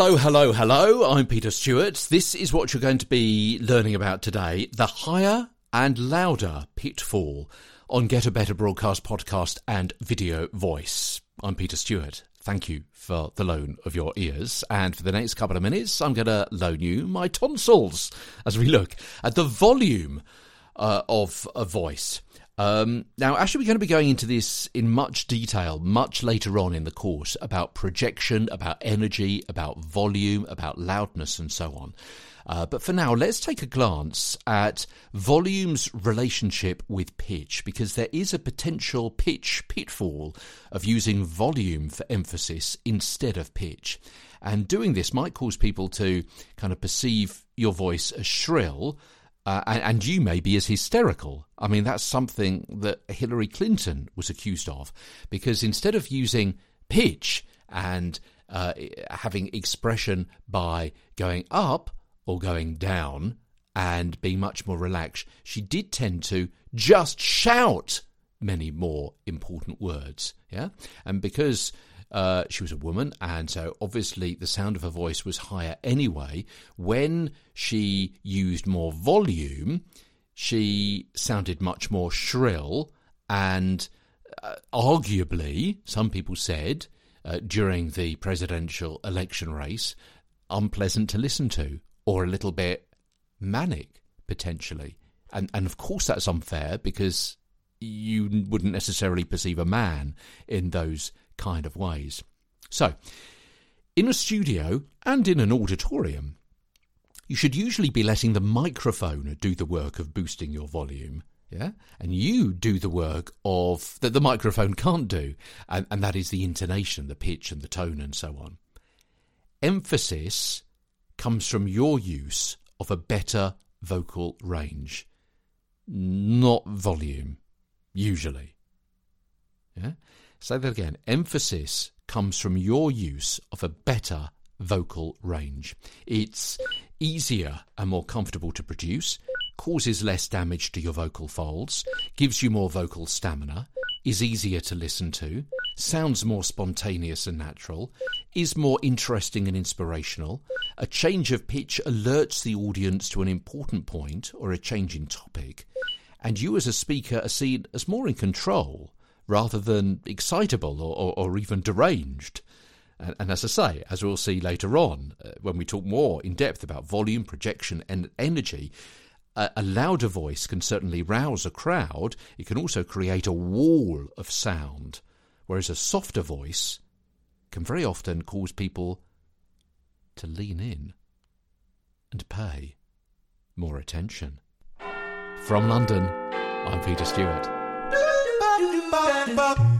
Hello, hello, hello. I'm Peter Stewart. This is what you're going to be learning about today the higher and louder pitfall on Get a Better Broadcast podcast and video voice. I'm Peter Stewart. Thank you for the loan of your ears. And for the next couple of minutes, I'm going to loan you my tonsils as we look at the volume uh, of a voice. Um, now, actually, we're going to be going into this in much detail much later on in the course about projection, about energy, about volume, about loudness, and so on. Uh, but for now, let's take a glance at volume's relationship with pitch, because there is a potential pitch pitfall of using volume for emphasis instead of pitch. And doing this might cause people to kind of perceive your voice as shrill uh, and, and, you may be as hysterical. I mean, that's something that Hillary Clinton was accused of, because instead of using pitch and uh, having expression by going up or going down and being much more relaxed, she did tend to just shout many more important words. Yeah, and because uh, she was a woman, and so obviously the sound of her voice was higher anyway. When she used more volume, she sounded much more shrill, and uh, arguably, some people said uh, during the presidential election race, unpleasant to listen to, or a little bit manic potentially. And and of course that's unfair because you wouldn't necessarily perceive a man in those kind of ways. So, in a studio and in an auditorium, you should usually be letting the microphone do the work of boosting your volume. Yeah, and you do the work of that the microphone can't do, and, and that is the intonation, the pitch, and the tone, and so on. Emphasis comes from your use of a better vocal range, not volume, usually. Yeah? Say that again. Emphasis comes from your use of a better vocal range. It's easier and more comfortable to produce, causes less damage to your vocal folds, gives you more vocal stamina, is easier to listen to, sounds more spontaneous and natural, is more interesting and inspirational. A change of pitch alerts the audience to an important point or a change in topic, and you as a speaker are seen as more in control rather than excitable or, or, or even deranged. And, and, as I say, as we'll see later on, uh, when we talk more in depth about volume, projection, and energy, a, a louder voice can certainly rouse a crowd. It can also create a wall of sound, whereas a softer voice can very often cause people to lean in and pay more attention. From London, I'm Peter Stewart. Bop, bop.